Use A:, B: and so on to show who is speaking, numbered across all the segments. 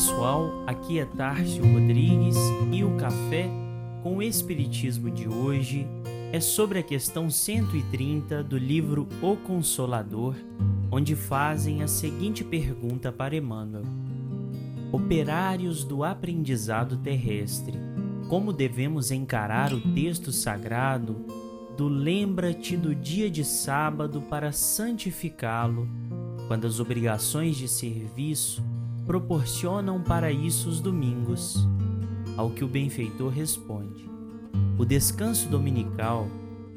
A: pessoal, aqui é Tárcio Rodrigues e o café com o Espiritismo de hoje é sobre a questão 130 do livro O Consolador, onde fazem a seguinte pergunta para Emmanuel: Operários do aprendizado terrestre, como devemos encarar o texto sagrado do Lembra-te do dia de sábado para santificá-lo, quando as obrigações de serviço proporcionam para isso os domingos. Ao que o benfeitor responde: O descanso dominical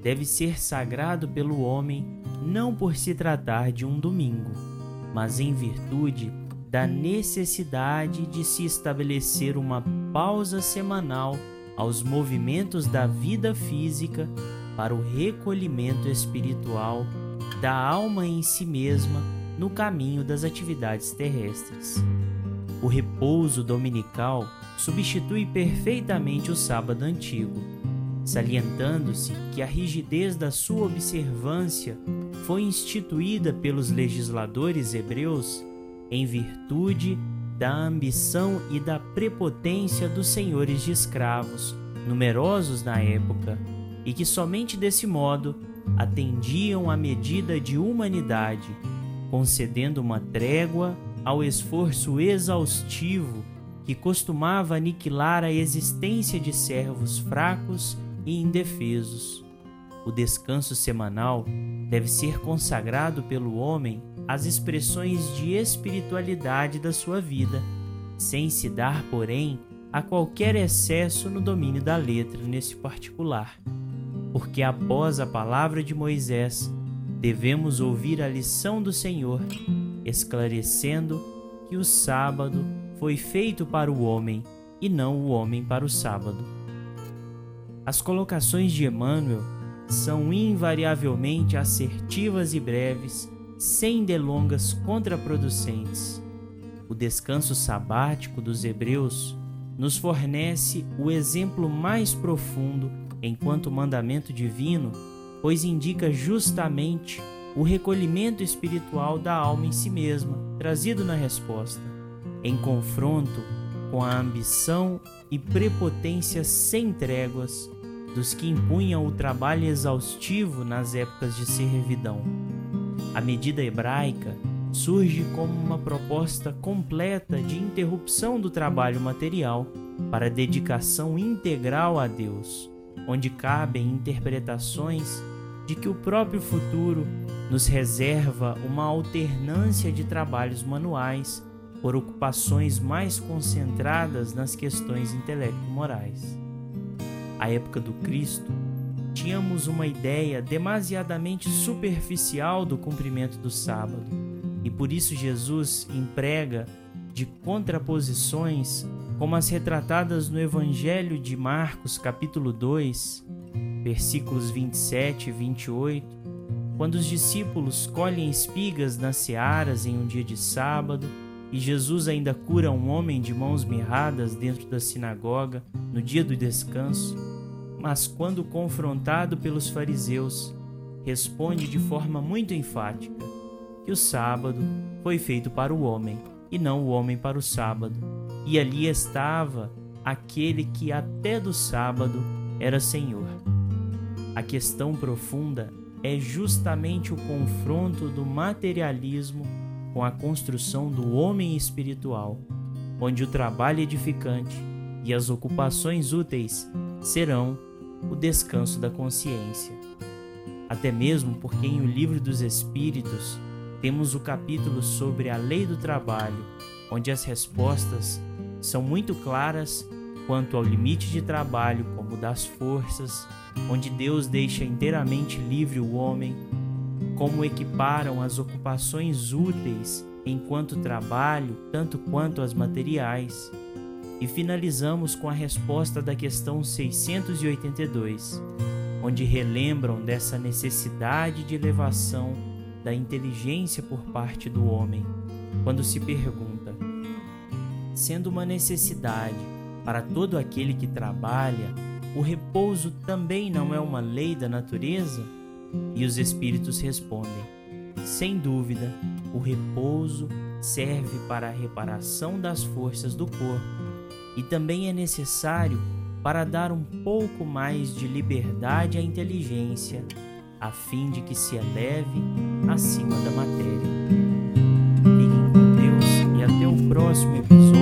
A: deve ser sagrado pelo homem não por se tratar de um domingo, mas em virtude da necessidade de se estabelecer uma pausa semanal aos movimentos da vida física para o recolhimento espiritual da alma em si mesma no caminho das atividades terrestres. O repouso dominical substitui perfeitamente o sábado antigo, salientando-se que a rigidez da sua observância foi instituída pelos legisladores hebreus em virtude da ambição e da prepotência dos senhores de escravos, numerosos na época, e que somente desse modo atendiam à medida de humanidade, concedendo uma trégua ao esforço exaustivo que costumava aniquilar a existência de servos fracos e indefesos. O descanso semanal deve ser consagrado pelo homem às expressões de espiritualidade da sua vida, sem se dar, porém, a qualquer excesso no domínio da letra nesse particular. Porque após a palavra de Moisés, devemos ouvir a lição do Senhor esclarecendo que o sábado foi feito para o homem e não o homem para o sábado. As colocações de Emmanuel são invariavelmente assertivas e breves, sem delongas contraproducentes. O descanso sabático dos hebreus nos fornece o exemplo mais profundo enquanto mandamento divino, pois indica justamente o recolhimento espiritual da alma em si mesma, trazido na resposta, em confronto com a ambição e prepotência sem tréguas dos que impunham o trabalho exaustivo nas épocas de servidão. A medida hebraica surge como uma proposta completa de interrupção do trabalho material para dedicação integral a Deus, onde cabem interpretações de que o próprio futuro nos reserva uma alternância de trabalhos manuais por ocupações mais concentradas nas questões intelecto-morais. À época do Cristo, tínhamos uma ideia demasiadamente superficial do cumprimento do sábado, e por isso Jesus emprega de contraposições como as retratadas no Evangelho de Marcos, capítulo 2, versículos 27 e 28, quando os discípulos colhem espigas nas searas em um dia de sábado e Jesus ainda cura um homem de mãos mirradas dentro da sinagoga no dia do descanso, mas quando confrontado pelos fariseus, responde de forma muito enfática que o sábado foi feito para o homem e não o homem para o sábado, e ali estava aquele que até do sábado era Senhor. A questão profunda é justamente o confronto do materialismo com a construção do homem espiritual, onde o trabalho edificante e as ocupações úteis serão o descanso da consciência. Até mesmo porque em O Livro dos Espíritos temos o capítulo sobre a lei do trabalho, onde as respostas são muito claras quanto ao limite de trabalho, como das forças, onde Deus deixa inteiramente livre o homem, como equiparam as ocupações úteis enquanto trabalho, tanto quanto as materiais. E finalizamos com a resposta da questão 682, onde relembram dessa necessidade de elevação da inteligência por parte do homem, quando se pergunta: sendo uma necessidade para todo aquele que trabalha, o repouso também não é uma lei da natureza? E os espíritos respondem: sem dúvida, o repouso serve para a reparação das forças do corpo e também é necessário para dar um pouco mais de liberdade à inteligência, a fim de que se eleve acima da matéria. Fiquem com Deus e até o próximo episódio